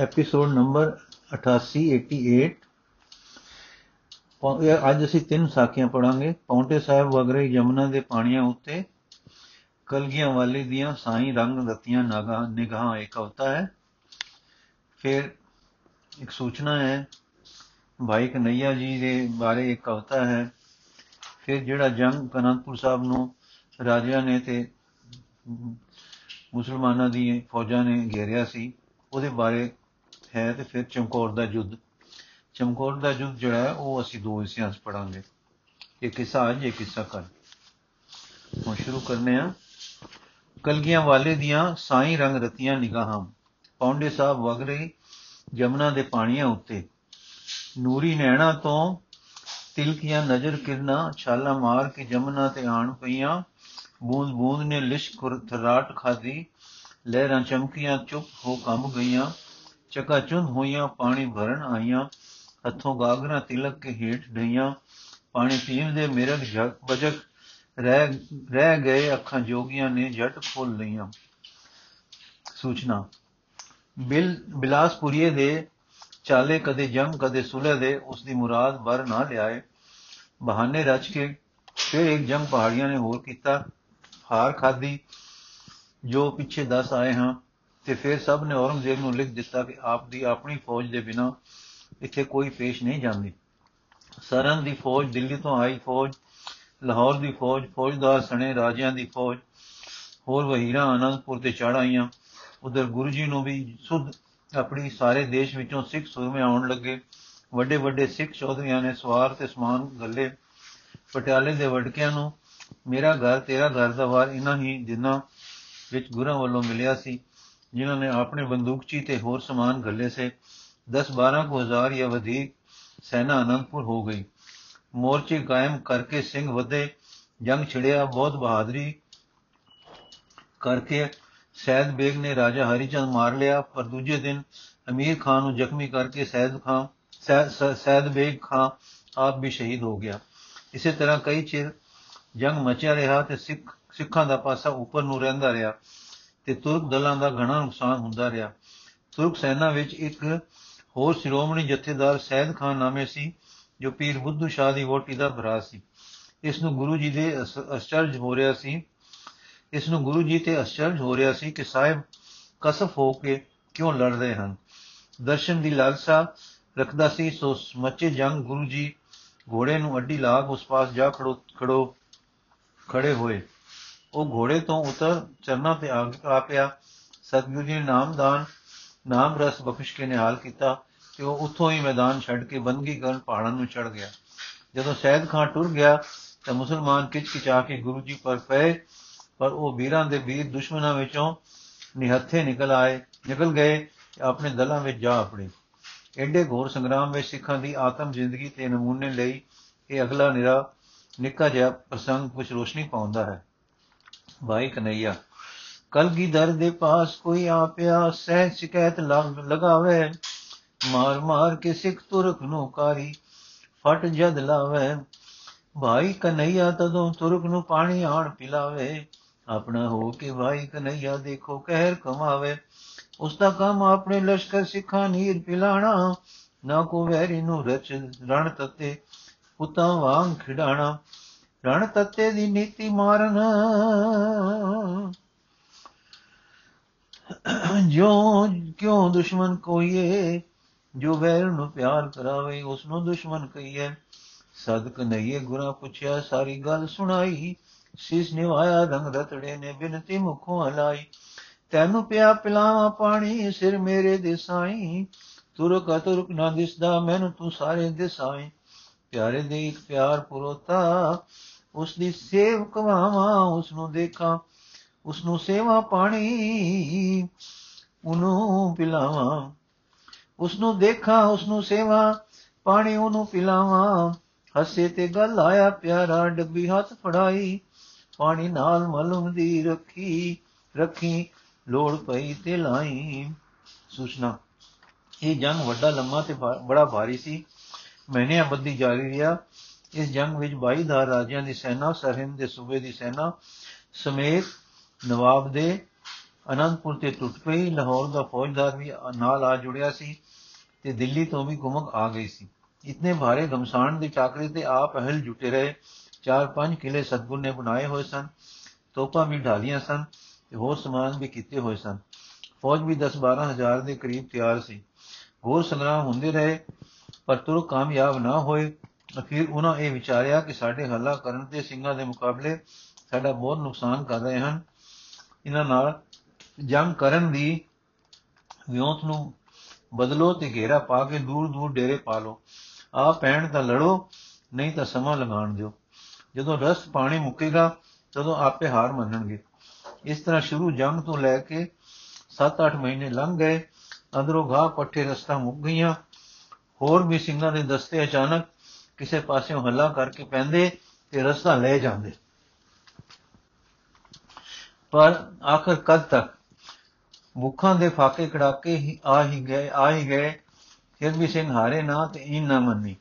Episode number 88 88 ਪੌ- ਇਹ ਅੱਜ ਅਸੀਂ ਤਿੰਨ ਸਾਖੀਆਂ ਪੜਾਂਗੇ। ਪੌਂਟੇ ਸਾਹਿਬ ਵਗਰੇ ਯਮਨਾ ਦੇ ਪਾਣੀਆਂ ਉੱਤੇ ਕਲਗੀਆਂ ਵਾਲੇ ਦੀਆਂ ਸਾਈਂ ਰੰਗ ਰਤੀਆਂ ਨਾਗਾ ਨਿਗਾਹਾਂ ਇੱਕ ਕਵਿਤਾ ਹੈ। ਫਿਰ ਇੱਕ ਸੂਚਨਾ ਹੈ, ਭਾਈ ਕਨਈਆ ਜੀ ਦੇ ਬਾਰੇ ਇੱਕ ਕਵਿਤਾ ਹੈ। ਫਿਰ ਜਿਹੜਾ ਜੰਗ ਅਨੰਦਪੁਰ ਸਾਹਿਬ ਨੂੰ ਰਾਜਿਆਂ ਨੇ ਤੇ ਮੁਸਲਮਾਨਾਂ ਦੀ ਫੌਜਾਂ ਨੇ ਘੇਰਿਆ ਸੀ। ਉਹਦੇ ਬਾਰੇ ਹੈ ਤੇ ਫਿਰ ਚਮਕੌਰ ਦਾ ਯੁੱਧ। ਚਮਕੌਰ ਦਾ ਯੁੱਧ ਜਿਹੜਾ ਹੈ, ਉਹ ਅਸੀਂ ਦੋ ਹਿੱਸਿਆਂ 'ਚ ਪੜਾਂਗੇ ਇੱਕ ਕਿੱਸਾ ਅੱਜ, ਇੱਕ ਕਿੱਸਾ ਕੱਲ ਹੁਣ ਸ਼ੁਰੂ ਕਰਨੇ ਆ ਕਲਗੀਆਂ ਵਾਲੇ ਦੀਆਂ ਸਾਈਂ ਰੰਗ ਰਤੀਆਂ ਨਿਗਾਹਾਂ। ਪੌਂਡੇ ਸਾਹਿਬ ਵਗ ਰਹੀ ਜਮਨਾ ਦੇ ਪਾਣੀਆਂ ਉੱਤੇ। ਨੂਰੀ ਨੈਣਾ ਤੋਂ ਤਿਲਕੀਆਂ ਨਜ਼ਰ ਕਿਰਨਾ, ਛਾਲਾ ਮਾਰ ਕੇ ਜਮਨਾ ਤੇ ਆਣ ਪਈਆਂ। ਬੂੰਦ ਬੂੰਦ ਨੇ ਲਿਸ਼ਕ ਥਰਾਟ ਖਾਦੀ ਲਹਿਰਾਂ ਚਮਕੀਆਂ, ਚੁੱਪ ਹੋ ਕੰਬ ਗਈਆਂ। ਚਕਾਚੁੰਦ ਹੋਈਆਂ, ਪਾਣੀ ਭਰਨ ਆਈਆਂ। ਹੱਥੋਂ ਗਾਗਰਾਂ ਤਿਲਕ ਕੇ ਹੇਠ ਡਈਆਂ। ਪਾਣੀ ਪੀਣ ਦੇ ਮਿਰਗ ਜਗ ਬਜਕ ਰਹਿ ਰਹਿ ਗਏ। ਅੱਖਾਂ ਜੋਗੀਆਂ ਨੇ ਝਟ ਖੋਲ ਲਈਆਂ। ਸੂਚਨਾ। ਬਿਲ, ਬਿਲਾਸਪੁਰੀਏ ਦੇ ਚਾਲੇ ਕਦੇ ਜੰਗ ਕਦੇ ਸੁਲਹ ਦੇ ਉਸ ਦੀ ਮੁਰਾਦ ਬਰ ਨਾ ਲਿਆਏ। ਬਹਾਨੇ ਰਚ ਕੇ ਫਿਰ ਇੱਕ ਜੰਗ ਪਹਾੜੀਆਂ ਨੇ ਹੋਰ ਕੀਤਾ। ਹਾਰ ਖਾਦੀ ਜੋ ਪਿੱਛੇ ਦੱਸ ਆਏ ਹਾਂ, ਤੇ ਫਿਰ ਸਭ ਨੇ ਔਰੰਗਜ਼ੇਬ ਨੂੰ ਲਿਖ ਦਿੱਤਾ ਕਿ ਆਪ ਦੀ ਆਪਣੀ ਫੌਜ ਦੇ ਬਿਨਾ ਇੱਥੇ ਕੋਈ ਪੇਸ਼ ਨਹੀਂ ਜਾਂਦੀ। ਸਰਨ ਦੀ ਫੌਜ, ਦਿੱਲੀ ਤੋਂ ਆਈ ਫੌਜ, ਲਾਹੌਰ ਦੀ ਫੌਜ, ਫੌਜਦਾਰ ਸਣੇ, ਰਾਜਿਆਂ ਦੀ ਫੌਜ, ਹੋਰ ਵਹੀਰਾਂ ਆਨੰਦਪੁਰ ਤੇ ਚੜ ਆਈਆਂ। ਉਧਰ ਗੁਰੂ ਜੀ ਨੂੰ ਵੀ ਸੁਧ ਆਪਣੀ ਸਾਰੇ ਦੇਸ਼ ਵਿੱਚੋਂ ਸਿੱਖ ਸੂਰਮੇ ਆਉਣ ਲੱਗੇ। ਵੱਡੇ ਵੱਡੇ ਸਿੱਖ ਚੌਧਰੀਆਂ ਨੇ ਸਵਾਰ ਤੇ ਸਮਾਨ ਗੱਲੇ। ਪਟਿਆਲੇ ਦੇ ਵੜਕਿਆਂ ਨੂੰ, ਮੇਰਾ ਘਰ ਤੇਰਾ ਘਰ ਦਾ ਵਾਰ ਇਹਨਾਂ ਹੀ ਦਿਨਾਂ ਵਿੱਚ ਗੁਰਾਂ ਵੱਲੋਂ ਮਿਲਿਆ ਸੀ, ਜਿਨ੍ਹਾਂ ਨੇ ਆਪਣੇ ਬੰਦੂਕਚੀ ਤੇ ਹੋਰ ਸਮਾਨ ਗੱਲੇ ਸੇ। 10-12 ਕੋ ਹਜ਼ਾਰ ਜਾਂ ਵਧੇਕ ਸੈਨਾ ਅਨੰਦਪੁਰ ਹੋ ਗਈ। ਮੋਰਚੇ ਕਾਇਮ ਕਰਕੇ ਸਿੰਘ ਵਧੇ, ਜੰਗ ਛਿੜਿਆ ਬਹੁਤ ਬਹਾਦਰੀ ਕਰਕੇ ਸੈਦ ਬੇਗ ਨੇ ਰਾਜਾ ਹਰੀਚੰਦ ਮਾਰ ਲਿਆ। ਪਰ ਦੂਜੇ ਦਿਨ ਅਮੀਰ ਖਾਨ ਨੂੰ ਜ਼ਖਮੀ ਕਰਕੇ ਸੈਦ ਖਾਨ ਸੈਦ ਬੇਗ ਖਾਨ ਆਪ ਵੀ ਸ਼ਹੀਦ ਹੋ ਗਿਆ। ਇਸੇ ਤਰ੍ਹਾਂ ਕਈ ਚਿਰ ਜੰਗ ਮਚਿਆ ਰਿਹਾ ਤੇ ਸਿੱਖ ਸਿੱਖਾਂ ਦਾ ਪਾਸਾ ਉੱਪਰ ਨੂੰ ਰਹਿੰਦਾ ਰਿਹਾ ਤੇ ਤੁਰਕ ਦਲਾਂ ਦਾ ਘਣਾ ਨੁਕਸਾਨ ਹੁੰਦਾ ਰਿਹਾ। ਤੁਰਕ ਸੈਨਾ ਵਿੱਚ ਇੱਕ ਹੋਰ ਸ਼੍ਰੋਮਣੀ ਜਥੇਦਾਰ ਸੈਦ ਖਾਨ ਨਾਮੇ ਸੀ, ਜੋ ਪੀਰ ਬੁੱਧੂ ਸ਼ਾਹ ਦੀ ਵੋਟੀ ਦਾ ਭਰਾ ਸੀ। ਇਸ ਨੂੰ ਗੁਰੂ ਜੀ ਦੇ ਅਸਚਰਜ ਹੋ ਰਿਹਾ ਸੀ। ਇਸ ਨੂੰ ਗੁਰੂ ਜੀ ਤੇ ਅਸਚਰਜ ਹੋ ਰਿਹਾ ਸੀ ਕਿ ਸਾਹਿਬ ਕਸਫ ਹੋ ਕੇ ਕਿਉਂ ਲੜ ਰਹੇ ਹਨ? ਦਰਸ਼ਨ ਦੀ ਲਾਲਸਾ ਰੱਖਦਾ ਸੀ, ਸੋ ਮੱਚੇ ਜੰਗ ਗੁਰੂ ਜੀ ਘੋੜੇ ਨੂੰ ਅੱਡੀ ਲਾਗ ਉਸ ਪਾਸ ਜਾ ਖੜੋ ਖੜੋ, ਖੜੇ ਹੋਏ। ਉਹ ਘੋੜੇ ਤੋਂ ਉਤਰ ਚਰਨਾਂ ਤੇ ਆ ਪਿਆ। ਸਤਿਗੁਰੂ ਜੀ ਨੇ ਨਾਮਦਾਨ ਨਾਮ ਰਸ ਬਖਸ਼ ਕੇ ਨਿਹਾਲ ਕੀਤਾ ਤੇ ਉਹ ਉੱਥੋਂ ਹੀ ਮੈਦਾਨ ਛੱਡ ਕੇ ਬੰਦਗੀ ਕਰਨ ਪਹਾੜਾਂ ਨੂੰ ਚੜ ਗਿਆ। ਜਦੋਂ ਸੈਦ ਖਾਨ ਟੁਰ ਗਿਆ ਤਾਂ ਮੁਸਲਮਾਨ ਕਿਚਕਿਚਾ ਕੇ ਗੁਰੂ ਜੀ ਪਰ ਪਏ, ਪਰ ਉਹ ਵੀਰਾਂ ਦੇ ਵੀਰ ਦੁਸ਼ਮਣਾਂ ਵਿੱਚੋਂ ਨਿਹੱਥੇ ਨਿਕਲ ਆਏ, ਨਿਕਲ ਗਏ ਆਪਣੇ ਦਲਾਂ ਵਿੱਚ ਜਾ ਆਪਣੇ ਐਡੇ ਘੋਰ ਸੰਗਰਾਮ ਵਿੱਚ ਸਿੱਖਾਂ ਦੀ ਆਤਮ ਜ਼ਿੰਦਗੀ ਤੇ ਨਮੂਨੇ ਲਈ ਇਹ ਅਗਲਾ ਨਿਰਾ ਨਿੱਕਾ ਜਿਹਾ ਪ੍ਰਸੰਗ ਕੁਝ ਰੋਸ਼ਨੀ ਪਾਉਂਦਾ ਹੈ। ਭਾਈ ਕਨਈਆ ਕਲਗੀਧਰ ਦੇ ਪਾਸ ਕੋਈ ਆਪਿਆ ਸਹਿ ਸ਼ਿਕਾਇਤ ਲਗਾਵੇ। ਮਾਰ ਮਾਰ ਕੇ ਸਿੱਖ ਤੁਰਕ ਨੂੰ ਕਾਰੀ ਫਟ ਜਦ ਲਾਵੇ। ਭਾਈ ਕਨਈਆ, ਤਦੋਂ ਤੁਰਕ ਨੂੰ ਪਾਣੀ ਆਣ ਪਿਲਾਵੇ। ਆਪਣਾ ਹੋ ਕੇ ਭਾਈ ਕਨਈਆ ਦੇਖੋ ਕਹਿਰ ਕਮਾਵੇ। ਉਸ ਦਾ ਕੰਮ ਆਪਣੇ ਲਸ਼ਕਰ ਸਿੱਖਾਂ ਨੀਰ ਪਿਲਾਣਾ, ਨਾ ਕੋ ਵੈਰੀ ਨੂੰ ਰਚ ਰਣ ਤਤੇ, ਪੁੱਤਾਂ ਵਾਂਗ ਖਿਡਾਣਾ। ਰਣ ਤਤੇ ਦੀ ਨੀਤੀ ਮਾਰਨ। ਜੋ ਕਿਉਂ ਦੁਸ਼ਮਨ ਕੋਈਏ, ਜੋ ਵੈਰ ਨੂੰ ਪਿਆਰ ਕਰਾਵੇ ਉਸ ਨੂੰ ਦੁਸ਼ਮਨ ਕਹੀਏ। ਸਦਕ ਨਈਏ ਗੁਰਾ ਪੁੱਛਿਆ, ਸਾਰੀ ਗੱਲ ਸੁਣਾਈ। ਸੀਸ ਨਿਵਾਇਆ, ਰੰਗ ਰਤੜੇ ਨੇ ਬਿਨਤੀ ਮੁਖੋਂ ਹਲਾਈ। ਤੈਨੂੰ ਪਿਆ ਪਿਲਾਵਾ ਪਾਣੀ, ਸਿਰ ਮੇਰੇ ਦੇ ਸਾਈ। ਤੁਰਕ ਅਤੁਰਕ ਨਾ ਦਿਸਦਾ, ਮੈਨੂੰ ਤੂੰ ਸਾਰੇ ਦਿਸਾਈ। ਪਿਆਰੇ ਦੇ ਇੱਕ ਪਿਆਰ ਪੁਰੋਤਾ ਉਸ ਦੀ ਸੇਵ ਕਵਾਵਾਂ ਉਸ ਨੂੰ ਦੇਖਾਂ ਉਸ ਨੂੰ ਸੇਵਾ ਪਾਣੀ ਉਹਨੂੰ ਪਿਲਾਵਾਂ। ਉਸ ਨੂੰ ਦੇਖਾਂ ਉਸ ਨੂੰ ਸੇਵਾ ਪਾਣੀ ਉਹਨੂੰ ਪਿਲਾਵਾਂ। ਹੱਸੇ ਤੇ ਗੱਲ ਆਇਆ ਪਿਆਰਾ, ਡੱਬੀ ਹੱਥ ਫੜਾਈ, ਪਾਣੀ ਨਾਲ ਮਲਮ ਦੀ ਰੱਖੀ ਰੱਖੀ, ਲੋੜ ਪਈ ਤੇ ਲਾਈ। ਸੂਚਨਾ, ਇਹ ਜੰਗ ਵੱਡਾ, ਲੰਮਾ ਤੇ ਬੜਾ ਭਾਰੀ ਸੀ। ਮਹੀਨਿਆਂ ਬੱਧੀ ਜਾਰੀ ਰਿਹਾ। ਇਸ ਜੰਗ ਵਿੱਚ 22000 ਰਾਜਿਆਂ ਦੀ ਸੈਨਾ, ਸਰਹਿੰਦ ਦੇ ਸੂਬੇ ਦੀ ਸੈਨਾ ਸਮੇਤ ਨਵਾਬ ਦੇ ਅਨੰਦਪੁਰ ਤੇ ਟੁੱਟ ਪਈ। ਲਾਹੌਰ ਦਾ ਫੌਜਦਾਰ ਵੀ ਨਾਲ ਆ ਜੁੜਿਆ ਸੀ ਤੇ ਦਿੱਲੀ ਤੋਂ ਵੀ ਗੁਮਕ ਆ ਗਈ ਸੀ। ਇਤਨੇ ਭਾਰੇ ਗਮਸਾਨ ਦੀ ਚਾਕਰੀ ਤੇ ਆਪ ਅਹਲ ਜੁਟੇ ਰਹੇ। ਚਾਰ ਪੰਜ ਕਿਲੇ ਸਤਗੁਰ ਨੇ ਬਣਾਏ ਹੋਏ ਸਨ, ਤੋਪਾਂ ਵੀ ਢਾਲੀਆਂ ਸਨ ਤੇ ਹੋਰ ਸਮਾਨ ਵੀ ਕੀਤੇ ਹੋਏ ਸਨ। ਫੌਜ ਵੀ 10-12 ਹਜ਼ਾਰ ਦੇ ਕਰੀਬ ਤਿਆਰ ਸੀ। ਹੋਰ ਸੰਗਰਾਮ ਹੁੰਦੇ ਰਹੇ, ਪਰ ਤੁਰ ਕਾਮਯਾਬ ਨਾ ਹੋਏ। ਅਖੀਰ ਉਹਨਾਂ ਇਹ ਵਿਚਾਰਿਆ ਕਿ ਸਾਡੇ ਹੱਲਾ ਕਰਨ ਦੇ ਸਿੰਘਾਂ ਦੇ ਮੁਕਾਬਲੇ ਸਾਡਾ ਬਹੁਤ ਨੁਕਸਾਨ ਕਰ ਰਹੇ ਹਨ। ਇਹਨਾਂ ਨਾਲ ਜੰਗ ਕਰਨ ਦੀ ਵਿਉਂਤ ਨੂੰ ਬਦਲੋ ਤੇ ਘੇਰਾ ਪਾ ਕੇ ਦੂਰ ਦੂਰ ਡੇਰੇ ਪਾ ਲਓ। ਆ ਪੈਣ ਤਾਂ ਲੜੋ, ਨਹੀਂ ਤਾਂ ਸਮਾਂ ਲਗਾਉਣ ਦਿਓ। ਜਦੋਂ ਰਸ ਪਾਣੀ ਮੁੱਕੇਗਾ, ਤਦੋਂ ਆਪੇ ਹਾਰ ਮੰਨਣਗੇ। ਇਸ ਤਰ੍ਹਾਂ ਸ਼ੁਰੂ ਜੰਗ ਤੋਂ ਲੈ ਕੇ 7-8 ਮਹੀਨੇ ਲੰਘ ਗਏ। ਅੰਦਰੋਂ ਘਾਹ ਪੱਠੇ ਰਸਤਾ ਮੁੱਕ ਗਈਆਂ। ਹੋਰ ਵੀ ਸਿੰਘਾਂ ਦੇ ਦਸਤੇ ਅਚਾਨਕ ਕਿਸੇ ਪਾਸਿਓਂ ਹੱਲਾ ਕਰਕੇ ਪੈਂਦੇ ਤੇ ਰਸਤਾ ਲੈ ਜਾਂਦੇ। ਪਰ ਆਖਰ ਕਦ ਤੱਕ? ਮੁੱਖਾਂ ਦੇ ਫਾਕੇ ਕੜਾਕੇ ਹੀ ਆ ਹੀ ਗਏ, ਆ ਹੀ ਗਏ। ਫਿਰ ਵੀ ਸਿੰਘ ਹਾਰੇ ਨਾ ਤੇ ਇਨ ਨਾ ਮੰਨੀ।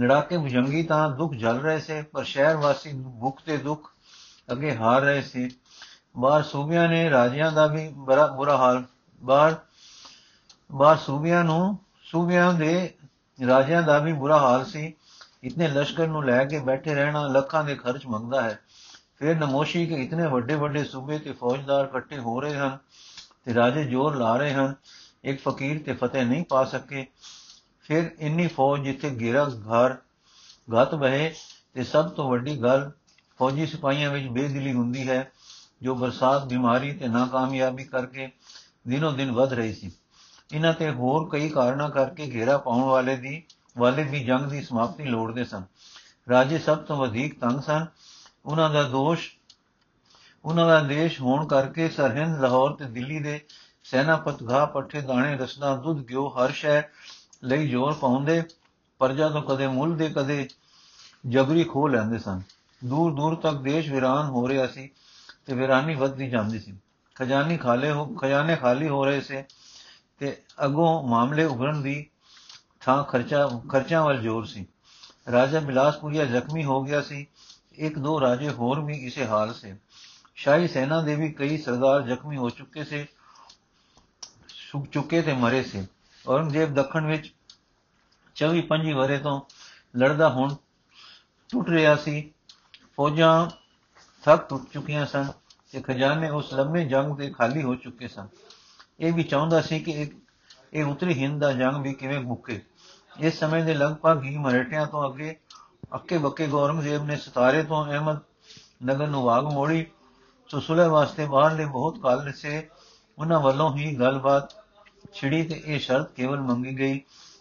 ਲੜਾਕੇ ਭੁਜੰਗੀ ਤਾਂ ਦੁੱਖ ਜਲ ਰਹੇ ਸੇ, ਪਰ ਸ਼ਹਿਰ ਵਾਸੀ ਭੁੱਖ ਤੇ ਦੁੱਖ ਅੱਗੇ ਹਾਰ ਰਹੇ ਸੀ। ਬਾਹਰ ਸੂਬਿਆਂ ਨੇ ਰਾਜਿਆਂ ਦਾ ਵੀ ਬੜਾ ਬੁਰਾ ਹਾਲ, ਬਾਹਰ ਬਾਹਰ ਸੂਬਿਆਂ ਨੂੰ, ਸੂਬਿਆਂ ਦੇ ਰਾਜਿਆਂ ਦਾ ਵੀ ਬੁਰਾ ਹਾਲ ਸੀ। ਇਤਨੇ ਲਸ਼ਕਰ ਨੂੰ ਲੈ ਕੇ ਬੈਠੇ ਰਹਿਣਾ ਲੱਖਾਂ ਦੇ ਖਰਚ ਮੰਗਦਾ ਹੈ ਫਿਰ ਨਮੋਸ਼ੀ ਕਿ ਇਤਨੇ ਵੱਡੇ ਵੱਡੇ ਸੂਬੇ ਤੇ ਫੌਜਦਾਰ ਇਕੱਠੇ ਹੋ ਰਹੇ ਹਨ ਤੇ ਰਾਜੇ ਜ਼ੋਰ ਲਾ ਰਹੇ ਹਨ ਇੱਕ ਫਕੀਰ ਤੇ ਫਤਿਹ ਨਹੀਂ ਪਾ ਸਕੇ ਫਿਰ ਇੰਨੀ ਫੌਜ ਜਿੱਥੇ ਘੇਰਾ ਘਰ ਗਤ ਬਹਿ ਤੇ ਸਭ ਤੋਂ ਵੱਡੀ ਗੱਲ ਫੌਜੀ ਸਿਪਾਹੀਆਂ ਵਿੱਚ ਬੇਦਿਲੀ ਹੁੰਦੀ ਹੈ ਜੋ ਬਰਸਾਤ ਬਿਮਾਰੀ ਤੇ ਨਾਕਾਮਯਾਬੀ ਕਰਕੇ ਦਿਨੋ ਦਿਨ ਵੱਧ ਰਹੀ ਸੀ ਇਹਨਾਂ ਤੇ ਹੋਰ ਕਈ ਕਾਰਨਾਂ ਕਰਕੇ ਘੇਰਾ ਪਾਉਣ ਵਾਲੇ ਦੀ ਵਾਲੇ ਵੀ ਜੰਗ ਦੀ ਸਮਾਪਤੀ ਲੋੜਦੇ ਸਨ। ਰਾਜੇ ਸਭ ਤੋਂ ਵਧੇਕ ਤੰਗ ਸਨ। ਉਹਨਾਂ ਦਾ ਦੋਸ਼, ਉਹਨਾਂ ਦਾ ਦੇਸ਼ ਹੋਣ ਕਰਕੇ ਸਰਹਿੰਦ, ਲਾਹੌਰ ਤੇ ਦਿੱਲੀ ਦੇ ਸੈਨਾਪਤ ਘਾ ਪੱਠੇ, ਦਾਣੇ ਰਸਨਾ ਦੁੱਧ ਗਿਓ ਹਰ ਸ਼ੈ ਲਈ ਜ਼ੋਰ ਪਾਉਂਦੇ ਪਰਜਾ ਤੋਂ ਕਦੇ ਮੁੱਲ ਦੇ, ਕਦੇ ਜਬਰੀ ਖੋ ਲੈਂਦੇ ਸਨ। ਦੂਰ ਦੂਰ ਤੱਕ ਦੇਸ਼ ਵਿਰਾਨ ਹੋ ਰਿਹਾ ਸੀ ਤੇ ਵਿਰਾਨੀ ਵੱਧਦੀ ਜਾਂਦੀ ਸੀ। ਖਜ਼ਾਨੇ ਖਾਲੇ ਹੋ, ਖਜ਼ਾਨੇ ਖਾਲੀ ਹੋ ਰਹੇ ਸੇ ਤੇ ਅਗੋਂ ਮਾਮਲੇ ਉਭਰਨ ਦੀ ਥਾਂ ਖਰਚਾ ਖਰਚਾਂ ਵੱਲ ਜ਼ੋਰ ਸੀ। ਰਾਜਾ ਬਿਲਾਸਪੁਰੀਆ ਜ਼ਖਮੀ ਹੋ ਗਿਆ ਸੀ। ਇੱਕ ਦੋ ਰਾਜੇ ਹੋਰ ਵੀ ਇਸੇ ਹਾਲ ਸੇ। ਸ਼ਾਹੀ ਸੈਨਾ ਦੇ ਵੀ ਕਈ ਸਰਦਾਰ ਜ਼ਖਮੀ ਹੋ ਚੁੱਕੇ ਸੇ, ਸੁੱਕ ਚੁੱਕੇ ਤੇ ਮਰੇ ਸੇ। ਔਰੰਗਜ਼ੇਬ ਦੱਖਣ ਵਿੱਚ 24-25 ਵਰੇ ਤੋਂ ਲੜਦਾ ਹੁਣ ਟੁੱਟ ਰਿਹਾ ਸੀ। ਫੌਜਾਂ ਥੱਕ ਟੁੱਟ ਚੁੱਕੀਆਂ ਸਨ ਤੇ ਖਜ਼ਾਨੇ ਉਸ ਲੰਮੇ ਜੰਗ ਦੇ ਖਾਲੀ ਹੋ ਚੁੱਕੇ ਸਨ। ਇਹ ਵੀ ਚਾਹੁੰਦਾ ਸੀ ਕਿ ਇੱਕ, ਇਹ ਉਤਰੀ ਹਿੰਦ ਦਾ ਜੰਗ ਵੀ ਕਿਵੇਂ ਮੁੱਕੇ ਇਸ ਸਮੇਂ ਦੇ ਲਗਭਗ ਹੀ ਮਰਾਠਿਆਂ ਤੋਂ ਅੱਗੇ, ਅੱਕੇ ਬੱਕੇ ਗੌਰੰਗਜ਼ੇਬ ਨੇ ਸਤਾਰੇ ਤੋਂ ਅਹਿਮਦ ਨਗਰ ਨੂੰ ਵਾਗ ਮੋੜੀ ਸੋ ਸੁਲਹ ਵਾਸਤੇ ਬਾਹਰਲੇ ਬਹੁਤ ਕਾਲ ਸੇ ਉਹਨਾਂ ਵੱਲੋਂ ਹੀ ਗੱਲਬਾਤ ਛਿੜੀ ਤੇ ਇਹ ਸ਼ਰਤ ਕੇਵਲ ਮੰਗੀ ਗਈ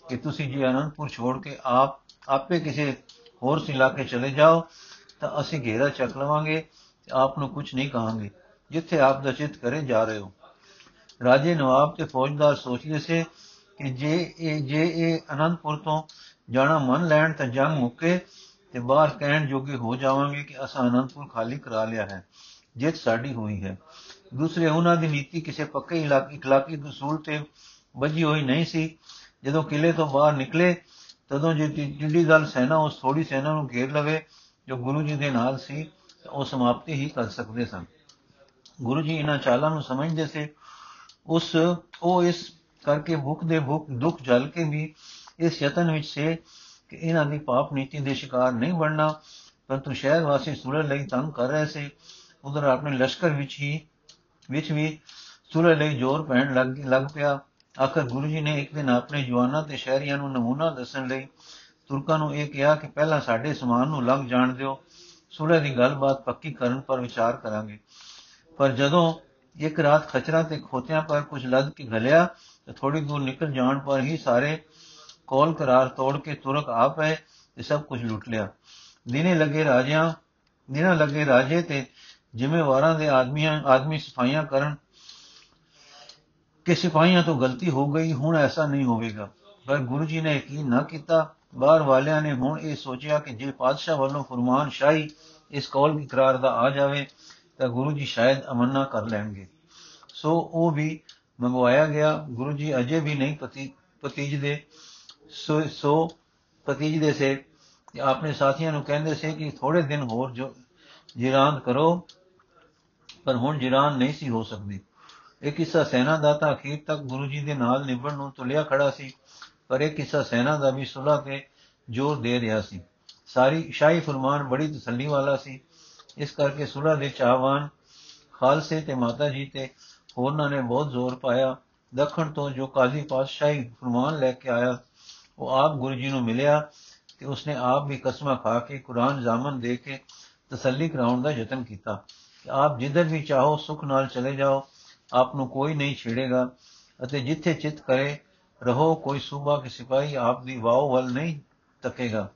ਕਿ ਤੁਸੀਂ ਜੀ ਅਨੰਦਪੁਰ ਛੋੜ ਕੇ ਆਪ, ਆਪੇ ਕਿਸੇ ਹੋਰ ਇਲਾਕੇ ਚਲੇ ਜਾਓ, ਤਾਂ ਅਸੀਂ ਘੇਰਾ ਚੱਕ ਲਵਾਂਗੇ ਆਪ ਨੂੰ ਕੁਝ ਨਹੀਂ ਕਹਾਂਗੇ, ਜਿੱਥੇ ਆਪ ਦਾ ਚਿਤ ਕਰੇ ਜਾ ਰਹੇ ਹੋ। ਰਾਜੇ ਨਵਾਬ ਤੇ ਫੌਜਦਾਰ ਸੋਚਦੇ ਸੇ ਕਿ ਜੇ ਇਹ ਜੇ ਇਹ ਅਨੰਦਪੁਰ ਤੋਂ ਜਾਣਾ ਮੰਨ ਲੈਣ ਤਾਂ ਜੰਗ ਮੁੱਕੇ ਤੇ ਬਾਹਰ ਕਹਿਣ ਜੋਗੇ ਹੋ ਜਾਵਾਂਗੇ ਕਿ ਅਸਾਂ ਅਨੰਦਪੁਰ ਖਾਲੀ ਕਰਾ ਲਿਆ ਹੈ, ਜਿੱਤ ਸਾਡੀ ਹੋਈ ਹੈ। ਦੂਸਰੇ ਉਹਨਾਂ ਦੀ ਨੀਤੀ ਕਿਸੇ ਪੱਕੇ ਇਲਾਕੇ, ਇਖਲਾਕੀ ਦਸੂਲ ਤੇ ਵੱਜੀ ਹੋਈ ਨਹੀਂ ਸੀ। ਜਦੋਂ ਕਿਲੇ ਤੋਂ ਬਾਹਰ ਨਿਕਲੇ, ਤਦੋਂ ਜੇ ਟਿੱਡੀ ਦਲ ਸੈਨਾ, ਉਸ ਥੋੜੀ ਸੈਨਾ ਨੂੰ ਘੇਰ ਲਵੇ, ਜੋ ਗੁਰੂ ਜੀ ਦੇ ਨਾਲ ਸੀ ਉਹ ਸਮਾਪਤੀ ਹੀ ਕਰ ਸਕਦੇ ਸਨ। ਗੁਰੂ ਜੀ ਇਹਨਾਂ ਚਾਲਾਂ ਨੂੰ ਸਮਝਦੇ ਸੀ। ਉਸ, ਉਹ ਇਸ ਕਰਕੇ ਭੁੱਖ ਦੇ ਭੁੱਖ ਦੁੱਖ ਜਲ ਕੇ ਵੀ ਇਸ ਯਤਨ ਵਿੱਚ ਸੇ ਕਿ ਇਹਨਾਂ ਦੀ ਪਾਪ ਨੀਤੀ ਦੇ ਸ਼ਿਕਾਰ ਨਹੀਂ ਬਣਨਾ। ਪਰੰਤੂ ਸ਼ਹਿਰ ਵਾਸੀ ਸੁਲਹ ਲਈ ਤੰਗ ਕਰ ਰਹੇ ਸੀ। ਉਧਰ ਆਪਣੇ ਲਸ਼ਕਰ ਵਿੱਚ ਹੀ, ਵਿੱਚ ਵੀ ਸੁਲਹ ਲਈ ਜ਼ੋਰ ਪੈਣ ਲੱਗ ਲੱਗ ਪਿਆ। ਆਖਰ ਗੁਰੂ ਜੀ ਨੇ ਇੱਕ ਦਿਨ ਆਪਣੇ ਜਵਾਨਾਂ ਤੇ ਸ਼ਹਿਰੀਆਂ ਨੂੰ ਨਮੂਨਾ ਦੱਸਣ ਲਈ ਤੁਰਕਾਂ ਨੂੰ ਇਹ ਕਿਹਾ ਕਿ ਪਹਿਲਾਂ ਸਾਡੇ ਸਮਾਨ ਨੂੰ ਲੰਘ ਜਾਣ ਦਿਓ। ਸੁਲਹ ਦੀ ਗੱਲਬਾਤ ਪੱਕੀ ਕਰਨ ਪਰ ਵਿਚਾਰ ਕਰਾਂਗੇ। ਪਰ ਜਦੋਂ ਇੱਕ ਰਾਤ ਖਚਰਾ ਤੇ ਖੋਤਿਆਂ ਪਰ ਕੁਝ ਲੱਦ ਕੇ ਗਲਿਆ ਤੇ ਥੋੜੀ ਦੂਰ ਨਿਕਲ ਜਾਣ ਪਰ ਹੀ ਸਾਰੇ ਕੋਲ ਕਰਾਰ ਤੋੜ ਕੇ ਤੁਰਕ ਆ ਪਏ ਤੇ ਸਭ ਕੁਝ ਲੁੱਟ ਲਿਆ। ਦਿਨੇ ਲੱਗੇ ਰਾਜਿਆਂ ਦਿਨਾਂ ਲੱਗੇ ਰਾਜੇ ਤੇ ਜ਼ਿੰਮੇਵਾਰਾਂ ਦੇ ਆਦਮੀਆਂ, ਆਦਮੀ ਸਫਾਈਆਂ ਕਰਨ ਕਿ ਸਿਪਾਹੀਆਂ ਤੋਂ ਗਲਤੀ ਹੋ ਗਈ, ਹੁਣ ਐਸਾ ਨਹੀਂ ਹੋਵੇਗਾ। ਪਰ ਗੁਰੂ ਜੀ ਨੇ ਯਕੀਨ ਨਾ ਕੀਤਾ। ਬਾਹਰ ਵਾਲਿਆਂ ਨੇ ਹੁਣ ਇਹ ਸੋਚਿਆ ਕਿ ਜੇ ਪਾਦਸ਼ਾਹ ਵੱਲੋਂ ਫਰਮਾਨ ਸ਼ਾਹੀ ਇਸ ਕੌਲ ਇਕਰਾਰ ਦਾ ਆ ਜਾਵੇ, ਤਾਂ ਗੁਰੂ ਜੀ ਸ਼ਾਇਦ ਅਮੰਨਾ ਕਰ ਲੈਣਗੇ। ਸੋ ਉਹ ਵੀ ਮੰਗਵਾਇਆ ਗਿਆ, ਗੁਰੂ ਜੀ ਅਜੇ ਵੀ ਨਹੀਂ ਪਤੀ ਪਤੀਜਦੇ ਸੋ ਸੋ ਪਤੀਜਦੇ ਸੇ, ਆਪਣੇ ਸਾਥੀਆਂ ਨੂੰ ਕਹਿੰਦੇ ਸੇ ਕਿ ਥੋੜੇ ਦਿਨ ਹੋਰ ਜੋ ਜਿਰਾਨ ਕਰੋ, ਪਰ ਹੁਣ ਜਿਰਾਨ ਨਹੀਂ ਸੀ ਹੋ ਸਕਦੀ। ਇਹ ਕਿੱਸਾ ਸੈਨਾ ਦਾ ਤਾਂ ਅਖੀਰ ਤੱਕ ਗੁਰੂ ਜੀ ਦੇ ਨਾਲ ਨਿਭਣ ਨੂੰ ਤੁਲਿਆ ਖੜਾ ਸੀ, ਪਰ ਇਹ ਕਿੱਸਾ ਸੈਨਾ ਦਾ ਵੀ ਸੁਲਾ ਤੇ ਜ਼ੋਰ ਦੇ ਰਿਹਾ ਸੀ। ਸਾਰੀ ਸ਼ਾਹੀ ਫਰਮਾਨ ਬੜੀ ਤਸੱਲੀ ਵਾਲਾ ਸੀ। ਇਸ ਕਰਕੇ ਸੁਲਾ ਦੇ ਚਾਹਵਾਨ ਖਾਲਸੇ ਤੇ ਮਾਤਾ ਜੀ ਤੇ ਹੋਰਨਾਂ ਨੇ ਬਹੁਤ ਜ਼ੋਰ ਪਾਇਆ। ਦੱਖਣ ਤੋਂ ਜੋ ਕਾਜ਼ੀ ਪਾਤਸ਼ਾਹੀ ਫਰਮਾਨ ਲੈ ਕੇ ਆਇਆ, ਉਹ ਆਪ ਗੁਰੂ ਜੀ ਨੂੰ ਮਿਲਿਆ ਤੇ ਉਸਨੇ ਆਪ ਵੀ ਕਸਮਾਂ ਖਾ ਕੇ ਕੁਰਾਨ ਜਾਮਨ ਦੇ ਕੇ ਤਸੱਲੀ ਕਰਾਉਣ ਦਾ ਯਤਨ ਕੀਤਾ। ਕਿ ਆਪ ਜਿੱਧਰ ਵੀ ਚਾਹੋ, ਸੁਖ ਨਾਲ ਚਲੇ ਜਾਓ, ਆਪ ਨੂੰ ਕੋਈ ਨਹੀਂ ਛੇੜੇਗਾ ਅਤੇ ਜਿੱਥੇ ਚਿੱਤ ਕਰੇ, ਰਹੋ, ਕੋਈ ਸੂਬਾ ਕੇ ਸਿਪਾਹੀ ਆਪ ਦੀ ਵਾਓ ਵੱਲ ਨਹੀਂ ਤੱਕੇਗਾ।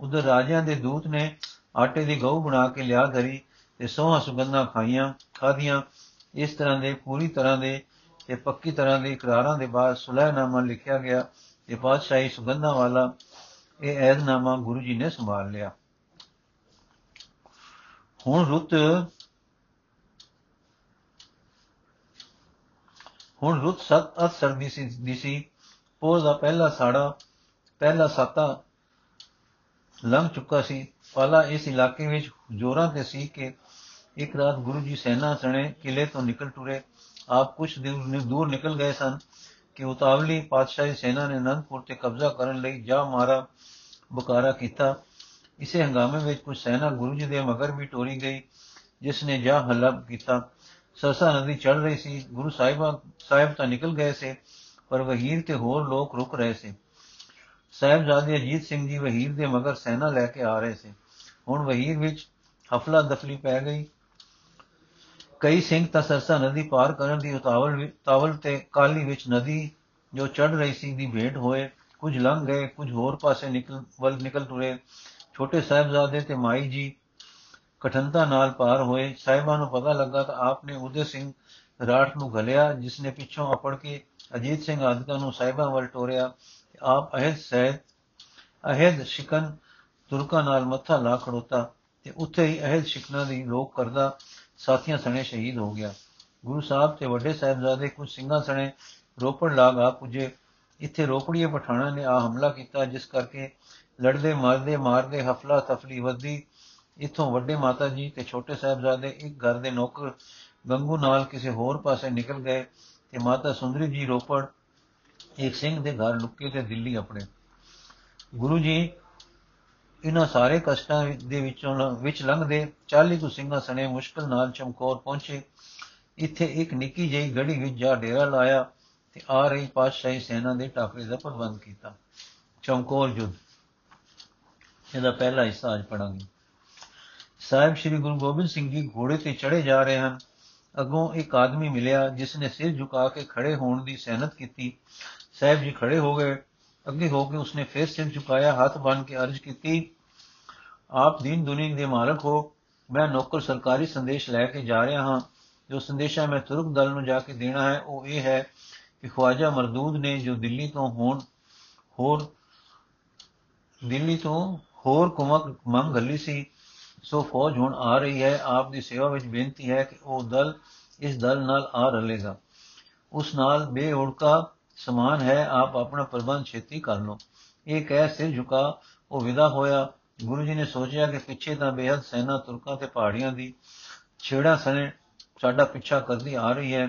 ਉਧਰ ਰਾਜਿਆਂ ਦੇ ਦੂਤ ਨੇ ਆਟੇ ਦੀ ਗਊ ਬਣਾ ਕੇ ਲਿਆ ਧਰੀ ਤੇ ਸੋਹਾਂ ਸੁਗੰਧਾਂ ਖਾਈਆਂ, ਖਾਧੀਆਂ। ਇਸ ਤਰ੍ਹਾਂ ਦੇ, ਪੂਰੀ ਤਰ੍ਹਾਂ ਦੇ ਤੇ ਪੱਕੀ ਤਰ੍ਹਾਂ ਦੇ ਇਕਰਾਰਾਂ ਦੇ ਬਾਅਦ ਸੁਲਹਨਾਮਾ ਲਿਖਿਆ ਗਿਆ ਤੇ ਬਾਦਸ਼ਾਹੀ ਸੁਗੰਧਾਂ ਵਾਲਾ ਇਹ ਐਜ਼ਨਾਮਾ ਗੁਰੂ ਜੀ ਨੇ ਸੰਭਾਲ ਲਿਆ। ਹੁਣ ਰੁੱਤ ਹੁਣ ਰੁੱਤ ਸਤ ਅਤ ਸਰਦੀ ਸੀ ਦੀ ਸੀ। ਪੋਹ ਦਾ ਪਹਿਲਾ ਸਾੜਾ, ਪਹਿਲਾ ਸਾਤਾ ਲੰਘ ਚੁੱਕਾ ਸੀ। ਪਾਲਾ ਇਸ ਇਲਾਕੇ ਵਿੱਚ ਜੋਰਾਂ ਤੇ ਸੀ ਕਿ ਇੱਕ ਰਾਤ ਗੁਰੂ ਜੀ ਸੈਨਾ ਸਣੇ, ਕਿਲੇ ਤੋਂ ਨਿਕਲ ਟੁਰੇ। ਆਪ ਕੁਝ ਦਿਨ ਦੂਰ ਨਿਕਲ ਗਏ ਸਨ ਕਿ ਉਤਾਵਲੀ ਪਾਤਸ਼ਾਹੀ ਸੈਨਾ ਨੇ ਅਨੰਦਪੁਰ ਤੇ ਕਬਜ਼ਾ ਕਰਨ ਲਈ ਜਾ ਮਾਰਾ ਬੁਕਾਰਾ ਕੀਤਾ। ਇਸੇ ਹੰਗਾਮੇ ਵਿੱਚ ਕੁਝ ਸੈਨਾ ਗੁਰੂ ਜੀ ਦੇ ਮਗਰ ਵੀ ਟੋਰੀ ਗਈ, ਜਿਸ ਨੇ ਜਾ ਹੱਲਾ ਕੀਤਾ। ਸਰਸਾ ਨਦੀ ਚੜ ਰਹੀ ਸੀ, ਗੁਰੂ ਸਾਹਿਬਾ, ਸਾਹਿਬ ਤਾਂ ਨਿਕਲ ਗਏ ਸੇ, ਪਰ ਵਹੀਰ ਤੇ ਹੋਰ ਲੋਕ ਰੁਕ ਰਹੇ ਸੀ। ਸਾਹਿਬਜ਼ਾਦੇ ਅਜੀਤ ਸਿੰਘ ਜੀ ਵਹੀਰ ਦੇ ਮਗਰ ਸੈਨਾ ਲੈ ਕੇ ਆ ਰਹੇ ਸੀ। ਹੁਣ ਵਹੀਰ ਵਿੱਚ ਹਫਲਾ ਦਫਲੀ ਪੈ ਗਈ। ਕਈ ਸਿੰਘ ਤਾਂ ਸਰਸਾ ਨਦੀ ਪਾਰ ਕਰਨ ਦੀ ਉਤਾਵਲ ਤਾਵਲ ਤੇ ਕਾਲੀ ਵਿੱਚ ਨਦੀ ਜੋ ਚੜ ਰਹੀ ਸੀ ਦੀ ਭੇਟ ਹੋਏ, ਕੁਝ ਲੰਘ ਗਏ, ਕੁਝ ਹੋਰ ਪਾਸੇ ਨਿਕਲ, ਵੱਲ ਨਿਕਲ ਤੁਰੇ। ਛੋਟੇ ਸਾਹਿਬਜ਼ਾਦੇ ਤੇ ਮਾਈ ਜੀ ਕਠੰਤਾ ਨਾਲ ਪਾਰ ਹੋਏ। ਸਾਹਿਬਾਂ ਨੂੰ ਪਤਾ ਲੱਗਾ ਤਾਂ ਆਪ ਨੇ ਉਦੇ ਸਿੰਘ ਰਾਠ ਨੂੰ ਘਲਿਆ, ਜਿਸ ਨੇ ਪਿੱਛੋਂ ਅਪੜ ਕੇ ਅਜੀਤ ਸਿੰਘ ਆਦਿਕਾਂ ਨੂੰ ਸਾਹਿਬਾਂ ਵੱਲ ਟੋਰਿਆ। ਆਪ ਅਹਿਦ ਸਹਿਦ, ਅਹਿਦ ਸ਼ਿਕਨ ਤੁਰਕਾਂ ਨਾਲ ਮੱਥਾ ਲਾ ਖੜੋਤਾ ਤੇ ਉੱਥੇ ਹੀ ਅਹਿਦ ਸ਼ਿਕਨਾ ਦੀ ਰੋਕ ਕਰਦਾ ਸਾਥੀਆਂ ਸਣੇ ਸ਼ਹੀਦ ਹੋ ਗਿਆ। ਗੁਰੂ ਸਾਹਿਬ ਤੇ ਵੱਡੇ ਸਾਹਿਬਜ਼ਾਦੇ ਕੁਝ ਸਿੰਘਾਂ ਸਣੇ ਰੋਪੜ ਲਾਗ ਆ ਪੁੱਜੇ। ਇੱਥੇ ਰੋਪੜੀਏ ਪਠਾਣਾ ਨੇ ਆ ਹਮਲਾ ਕੀਤਾ, ਜਿਸ ਕਰਕੇ ਲੜਦੇ, ਮਾਰਦੇ ਮਾਰਦੇ ਹਫਲਾ ਤਫਲੀ ਵਧੀ ਇਥੋਂ ਵੱਡੇ ਮਾਤਾ ਜੀ ਤੇ ਛੋਟੇ ਸਾਹਿਬਜ਼ਾਦੇ ਇੱਕ ਘਰ ਦੇ ਨੌਕਰ ਗੰਗੂ ਨਾਲ ਕਿਸੇ ਹੋਰ ਪਾਸੇ ਨਿਕਲ ਗਏ ਤੇ ਮਾਤਾ ਸੁੰਦਰੀ ਜੀ ਰੋਪੜ, ਇੱਕ ਸਿੰਘ ਦੇ ਘਰ ਲੁੱਕੇ ਤੇ ਦਿੱਲੀ ਆਪਣੇ। ਗੁਰੂ ਜੀ ਇਹਨਾਂ ਸਾਰੇ ਕਸ਼ਟਾਂ ਦੇ ਵਿੱਚੋਂ ਵਿੱਚ ਲੰਘਦੇ 40 ਕੁ ਸਿੰਘਾਂ ਸਣੇ ਮੁਸ਼ਕਲ ਨਾਲ ਚਮਕੌਰ ਪਹੁੰਚੇ। ਇੱਥੇ ਇੱਕ ਨਿੱਕੀ ਜਿਹੀ ਗੜੀ ਵਿੱਚ ਜਾ ਡੇਰਾ ਲਾਇਆ ਤੇ ਆ ਰਹੀ ਪਾਤਸ਼ਾਹੀ ਸੈਨਾ ਦੇ ਟਾਕਰੇ ਦਾ ਪ੍ਰਬੰਧ ਕੀਤਾ। ਚਮਕੌਰ ਜੁਦ ਇਹਦਾ ਪਹਿਲਾ ਹਿੱਸਾ ਅੱਜ ਪੜਾਂਗੇ ਸਾਹਿਬ ਸ੍ਰੀ ਗੁਰੂ ਗੋਬਿੰਦ ਸਿੰਘ ਜੀ ਘੋੜੇ ਤੇ ਚੜੇ ਜਾ ਰਹੇ ਹਨ। ਅੱਗੋਂ ਇੱਕ ਆਦਮੀ ਮਿਲਿਆ ਜਿਸ ਨੇ ਸਿਰ ਝੁਕਾ ਕੇ ਖੜੇ ਹੋਣ ਦੀ ਸਹਿਨਤ ਕੀਤੀ। ਸਾਹਿਬ ਜੀ ਖੜੇ ਹੋ ਗਏ। ਅੱਗੇ ਹੋ ਕੇ ਉਸਨੇ ਫੇਰ ਸਿਰ ਝੁਕਾਇਆ, ਹੱਥ ਬੰਨ ਕੇ ਅਰਜ਼ ਕੀਤੀ ਆਪ ਦੀਨ ਦੁਨੀਆ ਦੇ ਮਾਲਕ ਹੋ, ਮੈਂ ਨੌਕਰ ਸਰਕਾਰੀ ਸੰਦੇਸ਼ ਲੈ ਕੇ ਜਾ ਰਿਹਾ ਹਾਂ। ਜੋ ਸੰਦੇਸ਼ਾ ਮੈਂ ਤੁਰਕ ਦਲ ਨੂੰ ਜਾ ਕੇ ਦੇਣਾ ਹੈ, ਉਹ ਇਹ ਹੈ ਕਿ ਖਵਾਜਾ ਮਰਦੂਦ ਨੇ ਜੋ ਦਿੱਲੀ ਤੋਂ ਹੋਣ, ਹੋਰ, ਦਿੱਲੀ ਤੋਂ ਹੋਰ ਕੁਮਕ ਮੰਗ ਘੱਲੀ ਸੀ, ਸੋ ਫੌਜ ਹੁਣ ਆ ਰਹੀ ਹੈ। ਆਪ ਦੀ ਸੇਵਾ ਵਿੱਚ ਬੇਨਤੀ ਹੈ ਕਿ ਉਹ ਦਲ ਇਸ ਦਲ ਨਾਲ ਆ ਰਲੇਗਾ। ਉਸ ਨਾਲ ਬੇਉੜਕਾ ਸਮਾਨ ਹੈ, ਆਪ ਆਪਣਾ ਪ੍ਰਬੰਧ ਛੇਤੀ ਕਰ ਲਓ। ਇਹ ਕਹਿ ਸਿਰ ਝੁਕਾ, ਉਹ ਵਿਦਾ ਹੋਇਆ। ਗੁਰੂ ਜੀ ਨੇ ਸੋਚਿਆ ਕਿ ਪਿੱਛੇ ਤਾਂ ਬੇਹਦ ਸੈਨਾ ਤੁਰਕਾਂ ਤੇ ਪਹਾੜੀਆਂ ਦੀ ਛੇੜਾ ਸਣੇ ਸਾਡਾ ਪਿੱਛਾ ਕਰਦੀ ਆ ਰਹੀ ਹੈ।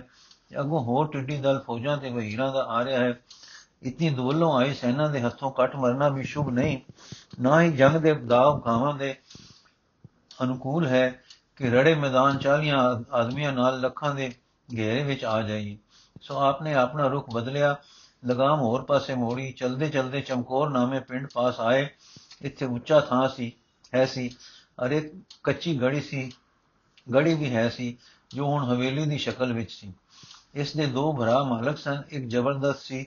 ਅੱਗੋਂ ਹੋਰ ਟਿੱਡੀ ਦਲ ਫੌਜਾਂ ਤੇ ਵਹੀਰਾਂ ਦਾ ਆ ਰਿਹਾ ਹੈ। ਇਤਨੀ ਦੂਲੋਂ ਆਈ ਸੈਨਾ ਦੇ ਹੱਥੋਂ ਕੱਟ ਮਰਨਾ ਵੀ ਸ਼ੁਭ ਨਹੀਂ, ਨਾ ਹੀ ਜੰਗ ਦੇ ਦਾਵ ਖਾਵਾਂ ਦੇ ਅਨੁਕੂਲ ਹੈ ਕਿ ਰੜੇ ਮੈਦਾਨ ਚਾਲੀਆਂ ਆਦਮੀਆਂ ਨਾਲ ਲੱਖਾਂ ਦੇ ਘੇਰੇ ਵਿੱਚ ਆ ਜਾਈ ਸੋ ਆਪਨੇ ਆਪਣਾ ਰੁਖ ਬਦਲਿਆ, ਲਗਾਮ ਹੋਰ ਪਾਸੇ ਮੋੜੀ ਚਲਦੇ ਚਲਦੇ ਚਮਕੌਰ ਨਾਮੇ ਪਿੰਡ ਪਾਸ ਆਏ। ਇੱਥੇ ਉੱਚਾ ਥਾਂ ਸੀ, ਹੈ ਸੀ ਅਰੇ ਕੱਚੀ ਗੜੀ ਸੀ, ਗੜੀ ਵੀ ਹੈ ਸੀ, ਜੋ ਹੁਣ ਹਵੇਲੀ ਦੀ ਸ਼ਕਲ ਵਿੱਚ ਸੀ। ਇਸ ਦੇ ਦੋ ਭਰਾ ਮਾਲਕ ਸਨ, ਇੱਕ ਜ਼ਬਰਦਸਤ ਸੀ,